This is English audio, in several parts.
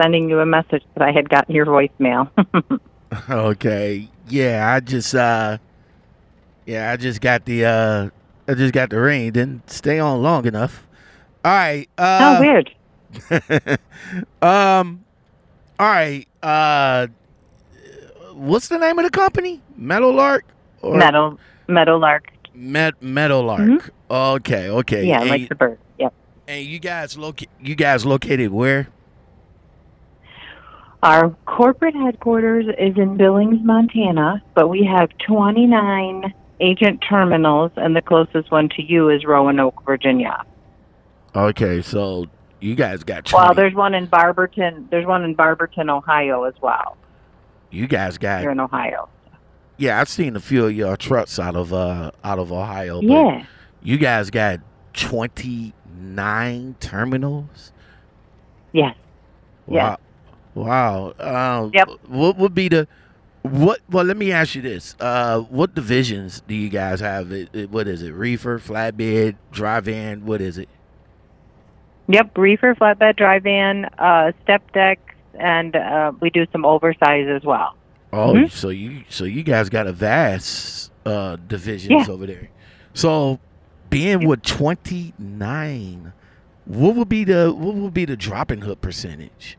sending you a message that I had gotten your voicemail. okay. Yeah, I just uh yeah, I just got the uh I just got the ring. Didn't stay on long enough. All right. Uh oh, weird. um all right. Uh what's the name of the company? Meadowlark? Or Metal Meadowlark. Met Meadowlark. Okay, okay. Mm-hmm. Yeah, and, like the bird. Yep. and you guys loca- you guys located where? Our corporate headquarters is in Billings, Montana, but we have 29 agent terminals, and the closest one to you is Roanoke, Virginia. Okay, so you guys got 20. Well, there's one in Barberton. There's one in Barberton, Ohio, as well. you guys got Here in Ohio. Yeah, I've seen a few of your trucks out of uh out of Ohio. but Yeah. You guys got 29 terminals? Yes. Wow. Wow. Um, Yep. What would be the what? Well, let me ask you this: uh, What divisions do you guys have? It, it- what is it? Reefer, flatbed, dry van. What is it? Yep. Reefer, flatbed, dry van, uh, step decks, and uh, we do some oversize as well. Oh, Mhm. so you so you guys got a vast uh, divisions Yeah. over there. So being with twenty nine, what would be the what would be the dropping hook percentage?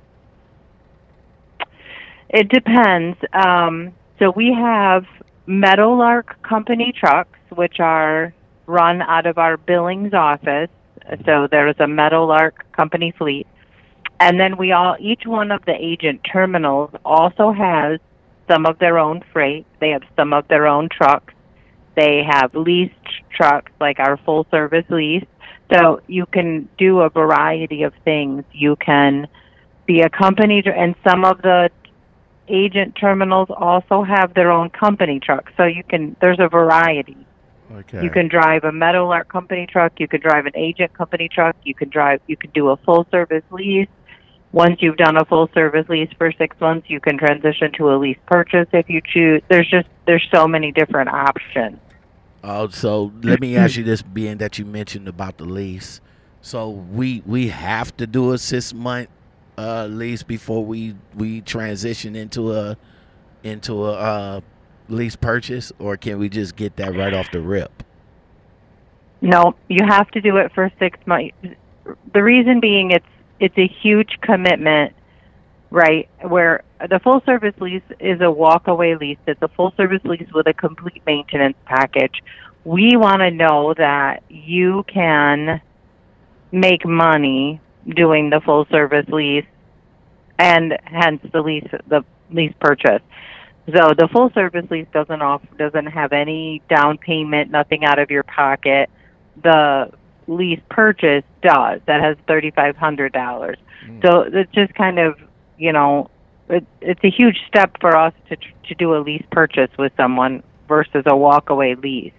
It depends. Um, so we have Meadowlark company trucks, which are run out of our Billings office. So there's a Meadowlark company fleet. And then we all, each one of the agent terminals also has some of their own freight. They have some of their own trucks. They have leased trucks, like our full service lease. So you can do a variety of things. You can be a company, and some of the agent terminals also have their own company trucks. So you can, there's a variety. Okay. You can drive a Meadowlark company truck. You can drive an agent company truck. You can drive. You can do a full service lease. Once you've done a full service lease for six months, you can transition to a lease purchase if you choose. There's just there's so many different options. Oh, so let me ask you this: being that you mentioned about the lease, so we we have to do a six month uh, lease before we we transition into a into a uh, lease purchase, or can we just get that right off the rip? No, you have to do it for six months. The reason being, it's it's a huge commitment, right? Where the full service lease is a walkaway lease. It's a full service lease with a complete maintenance package. We want to know that you can make money doing the full service lease, and hence the lease the lease purchase. So the full service lease doesn't off doesn't have any down payment, nothing out of your pocket. The lease purchase does. That has thirty five hundred dollars. Hmm. So it's just kind of you know it, it's a huge step for us to to do a lease purchase with someone versus a walkaway lease.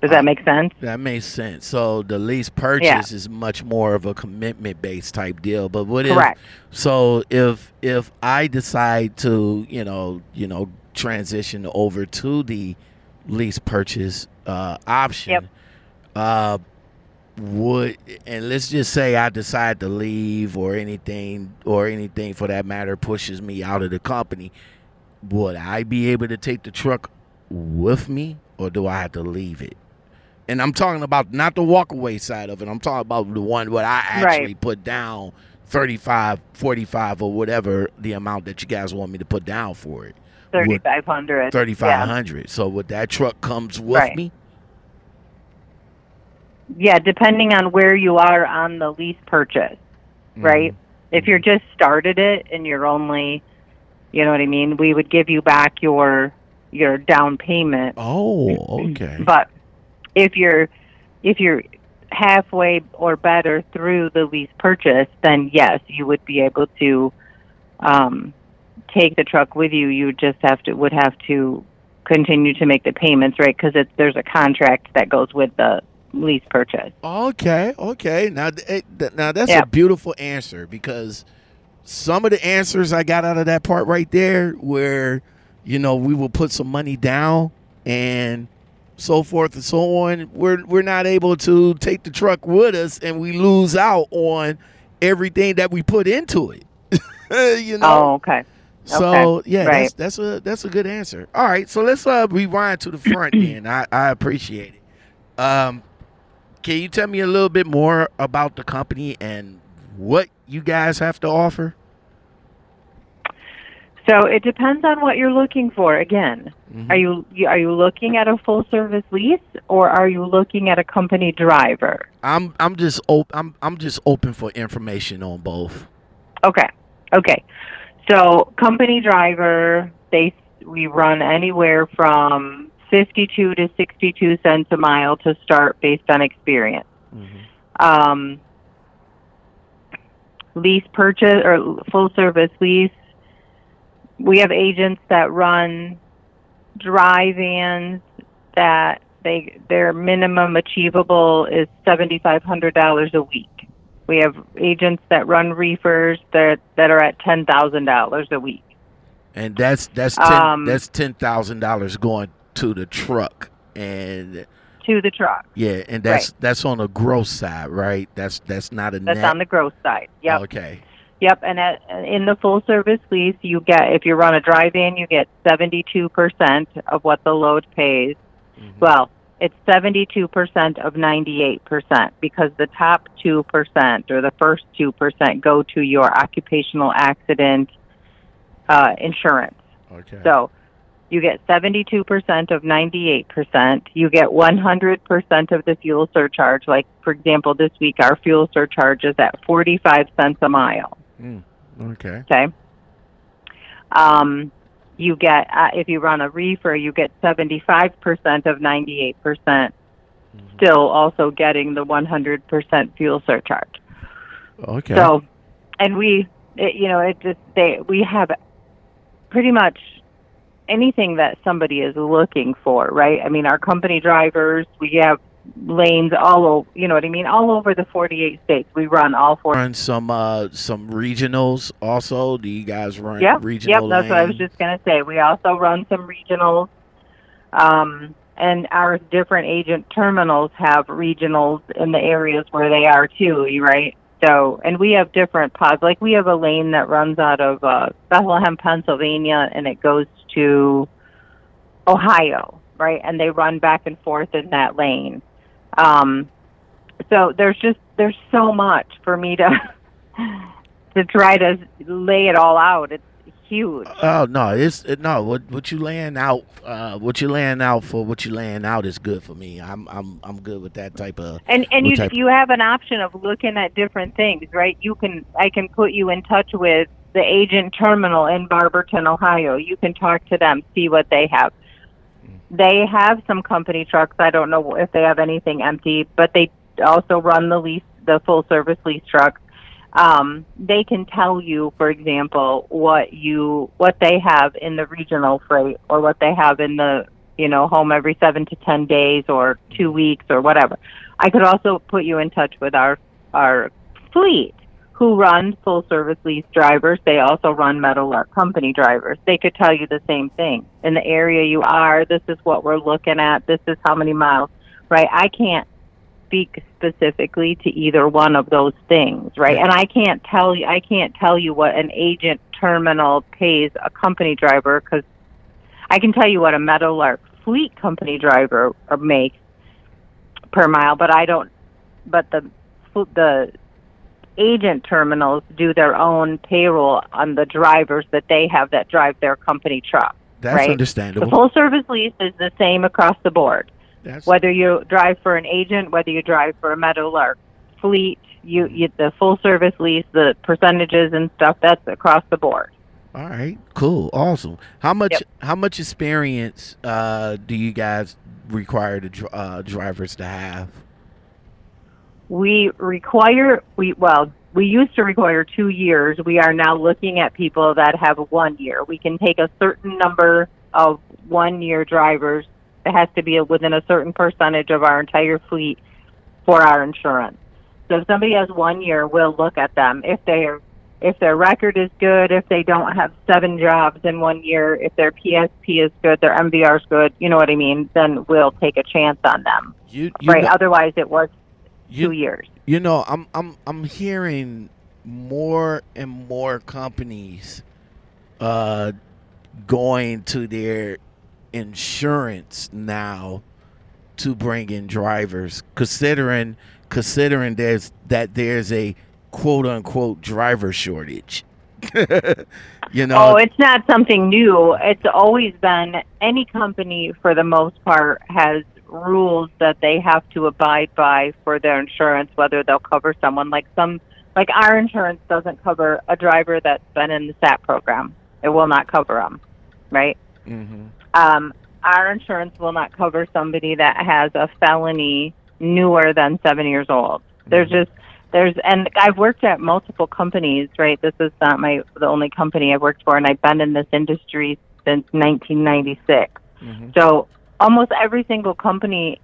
Does that make sense? That makes sense. So the lease purchase Yeah. is much more of a commitment based type deal. But what if so if if I decide to, you know, you know, transition over to the lease purchase uh option, Yep. uh would and let's just say I decide to leave or anything or anything for that matter pushes me out of the company, would I be able to take the truck with me or do I have to leave it? And I'm talking about not the walkaway side of it. I'm talking about the one where I actually Right. put down 35, 45 or whatever the amount that you guys want me to put down for it. Thirty five hundred. 3500 So would that truck comes with Right. me? Yeah, depending on where you are on the lease purchase, Mm-hmm. right? If you're just started it and you're only, you know what I mean, we would give you back your your down payment. Oh, okay. But if you're if you're halfway or better through the lease purchase, then yes, you would be able to um, take the truck with you. You just have to would have to continue to make the payments, right? Because there's a contract that goes with the lease purchase. Okay, okay. Now, eh, now that's Yeah. a beautiful answer because some of the answers I got out of that part right there, where you know we will put some money down and so forth and so on, we're we're not able to take the truck with us, and we lose out on everything that we put into it. you know. Oh, okay. So Okay, yeah, right. that's that's a that's a good answer. All right, so let's uh rewind to the front then. I, I appreciate it. Um can you tell me a little bit more about the company and what you guys have to offer? So it depends on what you're looking for. Again, Mhm. are you are you looking at a full service lease or are you looking at a company driver? I'm I'm just op- I'm I'm just open for information on both. Okay. Okay. So company driver, they we run anywhere from 52 to 62 cents a mile to start based on experience. Um, lease purchase or full service lease, we have agents that run dry vans that they their minimum achievable is seventy five hundred dollars a week. We have agents that run reefers that that are at ten thousand dollars a week. And that's that's ten, Um, that's ten thousand dollars going to the truck, and To the truck. yeah, and that's that's on the gross side, right? That's that's not a That's net. on the gross side. Yeah. Okay. Yep, and at, in the full service lease, you get if you run a dry van, you get seventy two percent of what the load pays. Mhm. Well, it's seventy two percent of ninety eight percent because the top two percent or the first two percent go to your occupational accident uh, insurance. Okay. So you get seventy two percent of ninety eight percent. You get one hundred percent of the fuel surcharge. Like for example, this week our fuel surcharge is at forty five cents a mile. Mm, okay. Okay. Um, you get uh, if you run a reefer, you get seventy five percent of ninety eight percent. Still, also getting the one hundred percent fuel surcharge. Okay. So, and we, it, you know, it just they we have pretty much anything that somebody is looking for, right? I mean, our company drivers, we have lanes all over, you know what I mean, all over the 48 states. We run all four. run some uh some regionals also. Do you guys run Yep, regional? yep, that's what I was just going to say. We also run some regionals. Um, and our different agent terminals have regionals in the areas where they are too, you right? So, and we have different pods. Like we have a lane that runs out of uh, Bethlehem, Pennsylvania, and it goes to Ohio, right? And they run back and forth in that lane. Um, so there's just there's so much for me to to try to lay it all out. It's huge. Oh no, it's it, no. What what you laying out? Uh, what you laying out for? What you laying out is good for me. I'm I'm I'm good with that type of. And and you you have an option of looking at different things, right? You can I can put you in touch with the agent terminal in Barberton, Ohio. You can talk to them, see what they have. They have some company trucks. I don't know if they have anything empty, but they also run the lease, the full service lease trucks. Um, they can tell you, for example, what you what they have in the regional freight or what they have in the you know home every seven to ten days or two weeks or whatever. I could also put you in touch with our our fleet who run full service lease drivers. They also run Meadowlark company drivers. They could tell you the same thing. In the area you are, this is what we're looking at. This is how many miles, right? I can't speak specifically to either one of those things, right? And I can't tell you I can't tell you what an agent terminal pays a company driver cuz I can tell you what a Meadowlark fleet company driver uh, makes per mile, but I don't but the the agent terminals do their own payroll on the drivers that they have that drive their company truck. That's right. The understandable. full service lease is the same across the board. That's Whether you drive for an agent, whether you drive for a Meadowlark fleet, you, you the full service lease, the percentages and stuff, that's across the board. all right. Cool. Awesome. How much Yep. how much experience uh, do you guys require the uh, drivers to have? We require we well, we used to require two years. We are now looking at people that have one year. We can take a certain number of one year drivers. It has to be within a certain percentage of our entire fleet for our insurance. So if somebody has one year, we'll look at them. If they're if their record is good, if they don't have seven jobs in one year, if their PSP is good, their MVR is good, you know what I mean, then we'll take a chance on them. You you right. know, Otherwise it was you, two years. you know I'm I'm I'm hearing more and more companies uh, going to their insurance now to bring in drivers, considering considering there's that there's a quote unquote driver shortage. you know, Oh, it's not something new. It's always been any company for the most part has rules that they have to abide by for their insurance, whether they'll cover someone like some like our insurance doesn't cover a driver that's been in the SAP program. It will not cover them, right? hmm Um, our insurance will not cover somebody that has a felony newer than seven years old. There's just there's and I've worked at multiple companies, right? This is not my the only company I've worked for, and I've been in this industry since 1996. hmm So almost every single company,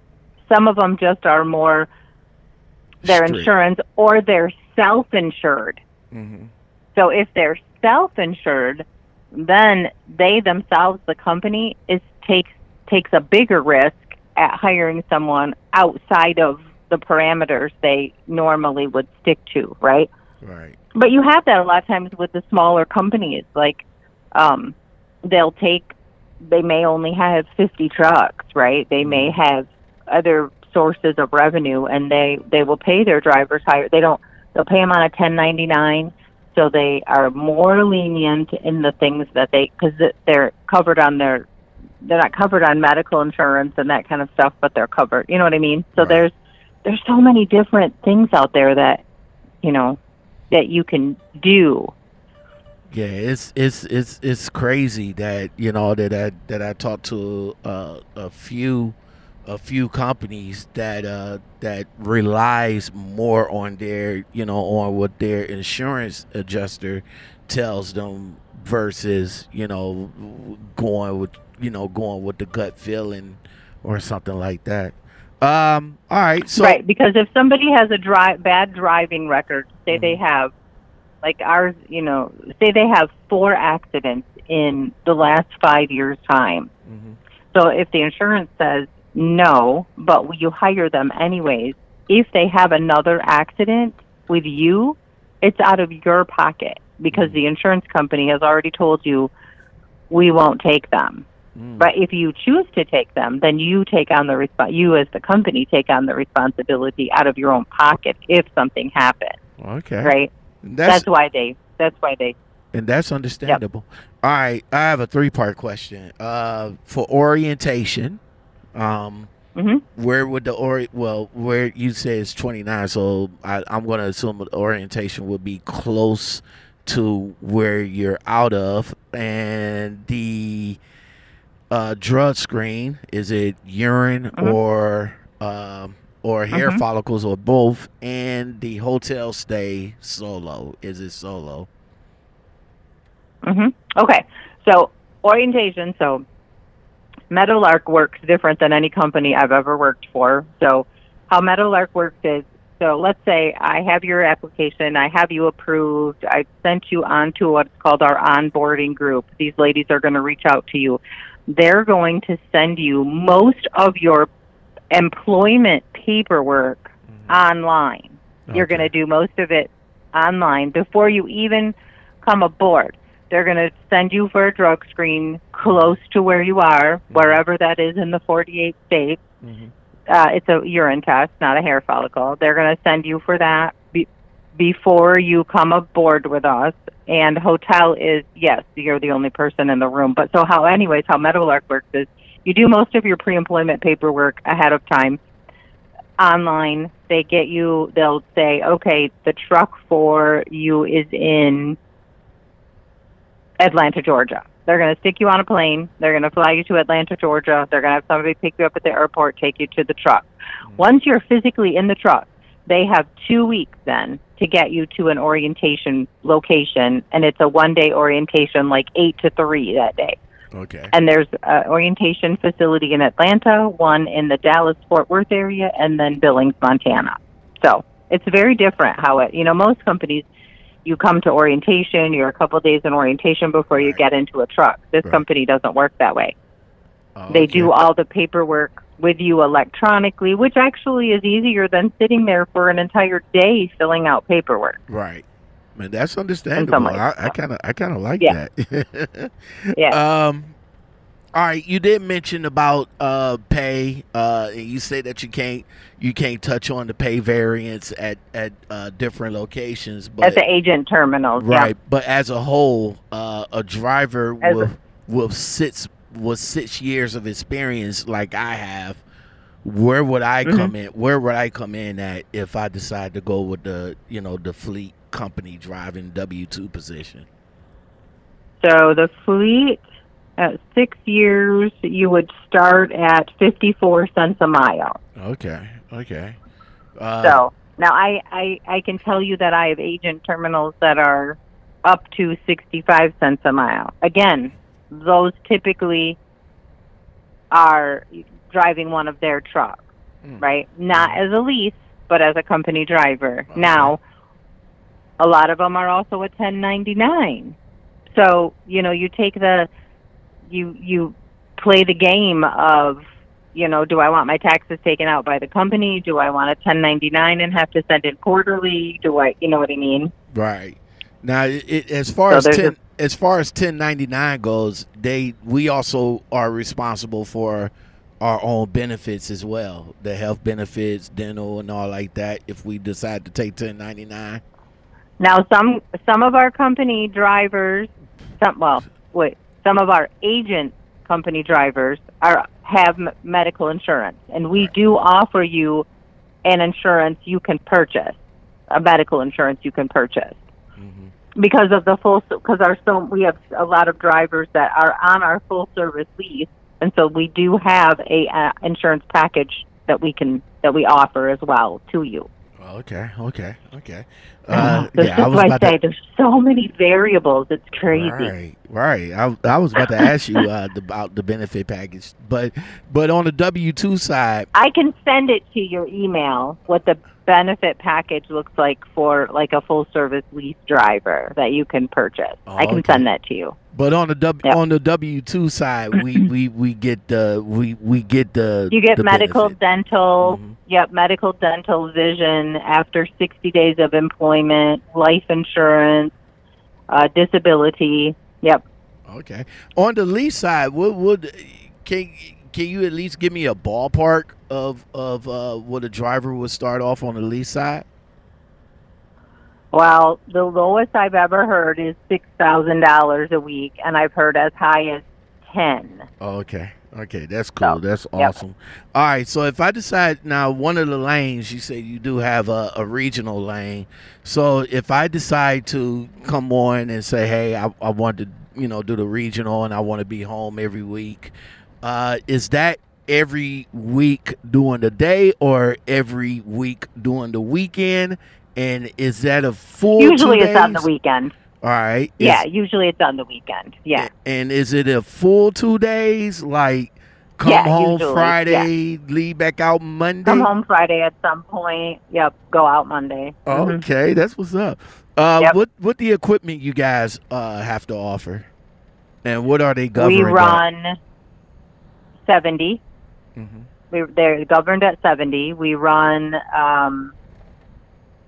some of them just are more their insurance or they're self-insured. hmm So if they're self-insured, then they themselves, the company, is takes takes a bigger risk at hiring someone outside of the parameters they normally would stick to, right? Right. But you have that a lot of times with the smaller companies. Like, um, they'll take, they may only have 50 trucks, right? They may mm-hmm. have other sources of revenue, and they they will pay their drivers higher. They don't. They'll pay them on a 1099, so they are more lenient in the things that they because they're covered on their. They're not covered on medical insurance and that kind of stuff, but they're covered. You know what I mean? So Right. there's there's so many different things out there that you know that you can do. Yeah, it's it's it's it's crazy that you know that I that I talked to uh, a few a few companies that uh, that relies more on their you know on what their insurance adjuster tells them versus you know going with you know going with the gut feeling or something like that. Um, all right, so right, because if somebody has a dri- bad driving record, say they Mhm. have, like ours, you know, say they have four accidents in the last five years' time. Mhm. So if the insurance says no, but you hire them anyways, if they have another accident with you, it's out of your pocket because the insurance company has already told you we won't take them. Mm. But if you choose to take them, then you take on the resp- you as the company take on the responsibility out of your own pocket if something happens, okay, right? That's, That's, why they that's why they and that's understandable. All right, I have a three part question. Uh, for orientation, um, mhm. where would the ori well where you say it's 29 so I, i'm going to assume the orientation would be close to where you're out of and the uh, drug screen is it urine Mhm. or um, or hair Mhm. follicles or both and the hotel stay solo is it solo mm-hmm. Okay. So orientation. So Meadowlark works different than any company I've ever worked for. So how Meadowlark works is so let's say I have your application, I have you approved, I sent you on to what's called our onboarding group. These ladies are going to reach out to you. They're going to send you most of your employment paperwork online. You're going to do most of it online before you even come aboard. They're going to send you for a drug screen close to where you are, wherever that is in the 48 states. Mhm. Uh, it's a urine test, not a hair follicle. They're going to send you for that be- before you come aboard with us. And hotel is yes, you're the only person in the room. But so how, anyways, how Meadowlark works is you do most of your pre-employment paperwork ahead of time online. They get you. They'll say, okay, the truck for you is in Atlanta, Georgia. They're going to stick you on a plane. They're going to fly you to Atlanta, Georgia. They're going to have somebody pick you up at the airport, take you to the truck. Mm-hmm. Once you're physically in the truck, they have two weeks then to get you to an orientation location, and it's a one day orientation, like 8 to 3 that day. Okay And there's an orientation facility in Atlanta, one in the Dallas Fort Worth area, and then Billings, Montana. So it's very different how it, you know, most companies, you come to orientation, you're a couple days in orientation before you Right. get into a truck. This Right. company doesn't work that way. Oh, They okay. do all the paperwork with you electronically, which actually is easier than sitting there for an entire day filling out paperwork. right Man, that's understandable. I kind of I kind of like Yeah. that. Yeah. Um. All right, you did mention about uh, pay. Uh, and you say that you can't you can't touch on the pay variance at at uh, different locations, but At the agent terminals. yeah. right. But as a whole, uh, a driver As a- with with six with six years of experience like I have, where would I Mhm. come in? Where would I come in at if I decide to go with the you know the fleet company driving W two position? So the fleet at six years, you would start at 54 cents a mile. Okay, okay. Uh, So now I, I, I can tell you that I have agent terminals that are up to 65 cents a mile. Again, those typically are driving one of their trucks, Mm. right? Not as a lease, but as a company driver. Okay. Now, a lot of them are also a 1099. So, you know, you take the you you play the game of you know, do I want my taxes taken out by the company? Do I want a 1099 and have to send it quarterly? Do I, you know what I mean? Right. Now, it, as far So as there's ten, as far as ten ninety nine goes, they we also are responsible for our own benefits as well, the health benefits, dental, and all like that. If we decide to take ten ninety nine, Now, some some of our company drivers, some well, wait, some of our agent company drivers are have m- medical insurance, and we do offer you an insurance you can purchase, a medical insurance you can purchase. Because of the full because our so we have a lot of drivers that are on our full service lease, and so we do have a uh, insurance package that we can that we offer as well to you. Okay, okay, okay. Uh, This yeah, I was why I say to. there's so many variables. It's crazy. Right, right. I, I was about to ask you uh, about the benefit package, but but on the W two side, I can send it to your email what the benefit package looks like for like a full service lease driver that you can purchase. Oh, I can okay. send that to you. but on the W Yep. on the W two side, we, we we get the we we get the You get the medical, benefit. dental, Mhm. yep, medical, dental, vision after 60 days of employment, life insurance, uh, disability. Yep. Okay. On the lease side, what would can can you at least give me a ballpark of of uh, what a driver would start off on the lease side? Well, the lowest I've ever heard is $6,000 a week, and I've heard as high as 10. Oh, okay. Okay, that's cool. So, that's yep. awesome. All right, so if I decide now, one of the lanes you said you do have a, a regional lane. So if I decide to come on and say, hey, I, I want to, you know, do the regional and I want to be home every week, uh, is that every week during the day or every week during the weekend? And is that a full? Usually it's on the weekend. All right. Is- Yeah, usually it's on the weekend. Yeah. and is it a full two days? Like come Yeah, home usually, Friday, leave back out Monday? Come home Friday at some point. Yep. Go out Monday. Mhm. Okay, that's what's up. Uh, Yep. What what the equipment you guys uh, have to offer, and what are they governed? We at? Run 70. Mhm. We, they're governed at 70. We run um,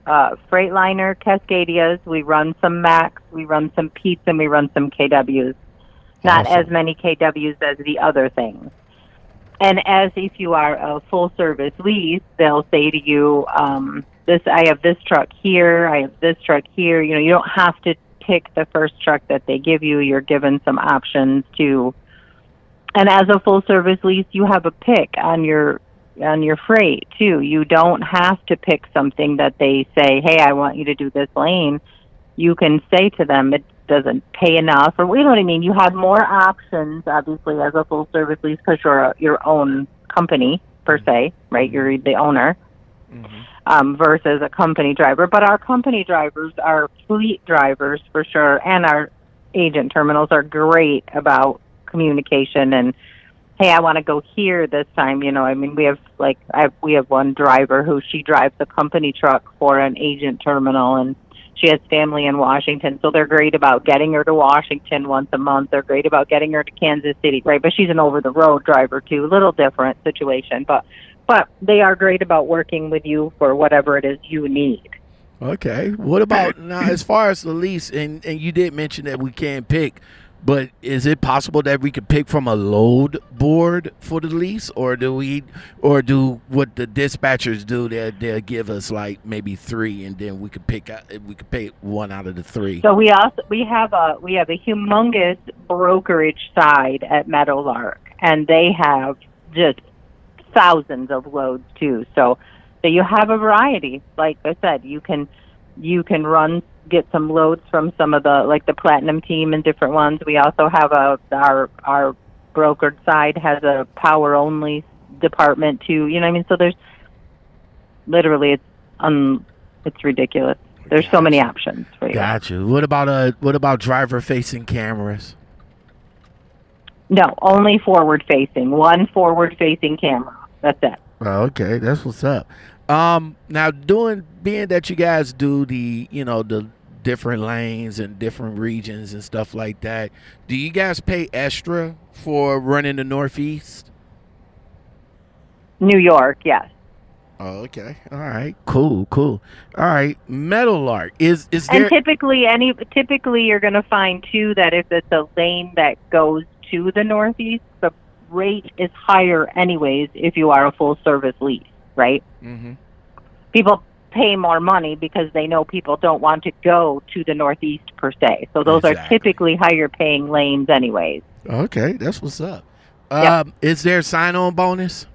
uh, Freightliner Cascadias. We run some Macks. We run some Pete's, and we run some KWs. Not Awesome. as many KWs as the other things. And as if you are a full service lease, they'll say to you, um, "This I have this truck here. I have this truck here." You know, you don't have to pick the first truck that they give you. You're given some options to and as a full service lease you have a pick on your on your freight too. You don't have to pick something that they say hey i want you to do this lane. You can say to them it doesn't pay enough or you know what i mean? You have more options obviously as a full service lease because you're a, your own company per se right? You're the owner Mhm. um, versus a company driver. But our company drivers are fleet drivers for sure, and our agent terminals are great about communication and. Hey, I want to go here this time. You know, I mean, we have like I, we have one driver who she drives a company truck for an agent terminal, and she has family in Washington, so they're great about getting her to Washington once a month. They're great about getting her to Kansas City, right? But she's an over the road driver too, a little different situation, but but they are great about working with you for whatever it is you need. Okay. What about now? As far as the lease, and and you did mention that we can't pick, but is it possible that we could pick from a load board for the lease, or do we, or do what the dispatchers do? They they'll give us like maybe three, and then we could pick we could pick one out of the three. So we also we have a we have a humongous brokerage side at Meadowlark, and they have just thousands of loads too. So so you have a variety. Like I said, you can you can run get some loads from some of the like the platinum team and different ones. We also have a our our brokered side has a power only department too. You know what I mean? So there's literally it's um it's ridiculous. There's so many options for you. Got you. What about uh what about driver facing cameras? No, only forward facing. One forward facing camera. That's it. Oh, okay, that's what's up. Um, now doing being that you guys do the you know the different lanes and different regions and stuff like that, do you guys pay extra for running the Northeast? New York, yes. Oh, okay. All right. Cool. Cool. All right. Meadowlark is is there? And typically, any typically you're going to find too that if it's a lane that goes to the Northeast, the rate is higher anyways if you are a full service lease, right? mm-hmm. People pay more money because they know people don't want to go to the Northeast per se. So those are Exactly. typically higher paying lanes anyways. Okay, that's what's up. Um, Yep. is there a sign on bonus?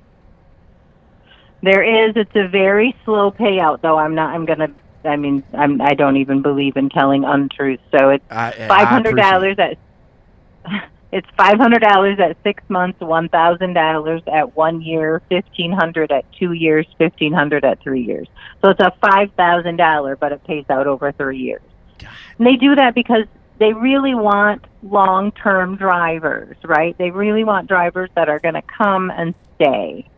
There is. It's a very slow payout, though. I'm not. I'm gonna. I mean, I'm. I don't even believe in telling untruths. So it's five hundred dollars at. It's five hundred dollars at six months, one thousand dollars at one year, fifteen hundred at two years, fifteen hundred at three years. So it's a five thousand dollar, but it pays out over three years. God. And they do that because they really want long term drivers, right? They really want drivers that are going to come and stay.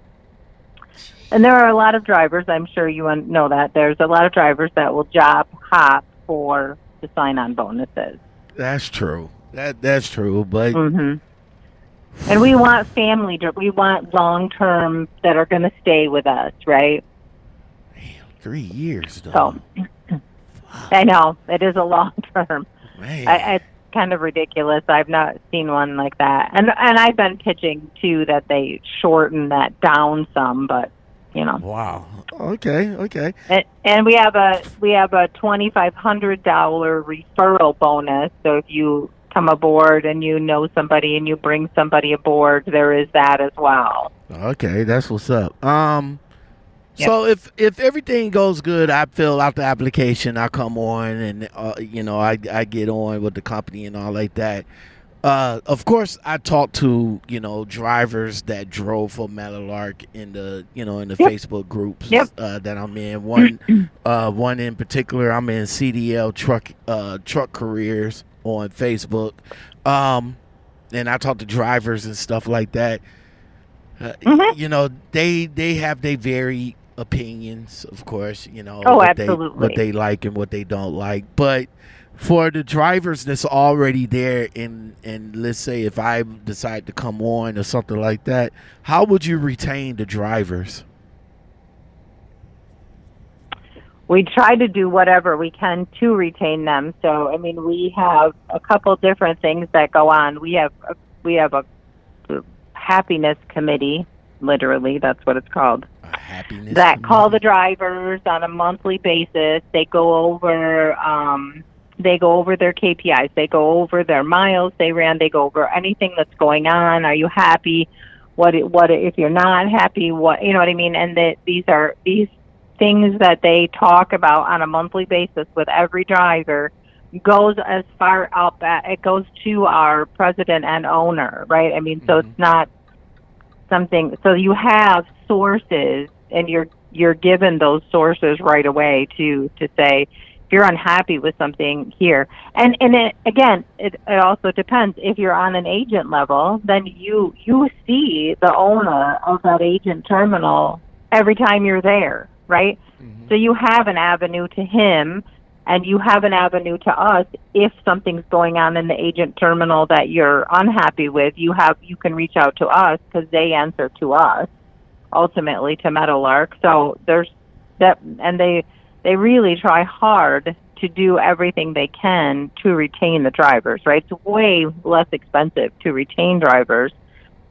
And there are a lot of drivers, I'm sure you know that. There's a lot of drivers that will job hop for the sign on bonuses. That's true. That that's true. But hmm And we want family, we want long term that are going to stay with us, right? damn, three years though. So I know it is a long term. Man. I, it's kind of ridiculous. I've not seen one like that, and and I've been pitching too that they shorten that down some, but you know. wow. Okay. Okay. And, and we have a we have a twenty five hundred dollar referral bonus. So if you come aboard and you know somebody and you bring somebody aboard, there is that as well. Okay, that's what's up. Um, so if if everything goes good, I fill out the application, I come on, and uh, you know I I get on with the company and all like that. Uh, of course, I talked to you know drivers that drove for Meadowlark in the you know in the Yep. Facebook groups Yep. uh, that I'm in. One uh, one in particular, I'm in CDL truck uh, truck careers on Facebook, um, and I talk to drivers and stuff like that. Uh, Mhm. You know, they they have their very opinions, of course. You know, Oh, what They, absolutely. what they like and what they don't like. But for the drivers that's already there, and and let's say if I decide to come on or something like that, how would you retain the drivers? We try to do whatever we can to retain them. So, I mean, we have a couple different things that go on. We have a, we have a, happiness committee, literally, that's what it's called. That call the drivers on a monthly basis. They go over um they go over their KPIs. They go over their miles they ran. They go over anything that's going on. Are you happy? What what if you're not happy? What you know what I mean? And that these are these things that they talk about on a monthly basis with every driver goes as far up at, it goes to our president and owner right? I mean so Mhm. it's not something so you have sources and you're you're given those sources right away to to say if you're unhappy with something here and and it, again it, it also depends. If you're on an agent level then you you see the owner of that agent terminal every time you're there right Mhm. so you have an avenue to him and you have an avenue to us if something's going on in the agent terminal that you're unhappy with you have you can reach out to us because they answer to us ultimately to meadowlark so there's that and they they really try hard to do everything they can to retain the drivers, right? It's way less expensive to retain drivers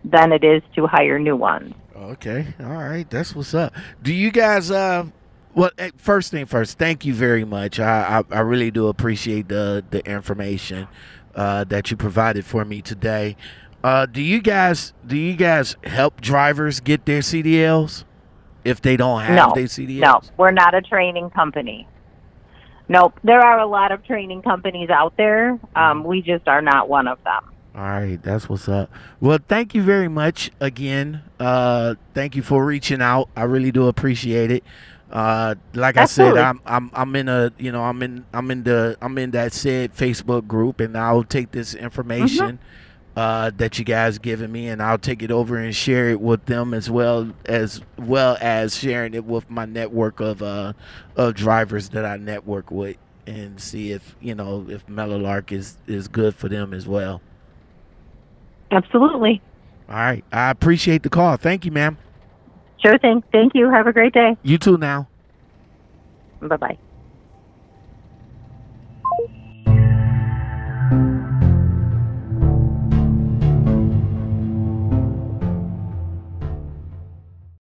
than it is to hire new ones. Okay, all right, that's what's up. Do you guys? Uh, well, eh, first thing first, thank you very much. I I, I really do appreciate the the information uh, that you provided for me today. Uh, do you guys do you guys help drivers get their CDLs if they don't have no, their CDLs? No, we're not a training company. Nope, there are a lot of training companies out there. Um, we just are not one of them. All right, that's what's up. Well, thank you very much again. Uh, thank you for reaching out. I really do appreciate it. Uh, like Absolutely. I said, I'm I'm I'm in a you know I'm in I'm in the I'm in that said Facebook group, and I'll take this information uh, that you guys given me, and I'll take it over and share it with them as well as well as sharing it with my network of uh of drivers that I network with, and see if you know if Meadowlark is is good for them as well. Absolutely. All right. I appreciate the call. Thank you, ma'am. Sure thing. Thank you. Have a great day. You too now. Bye bye.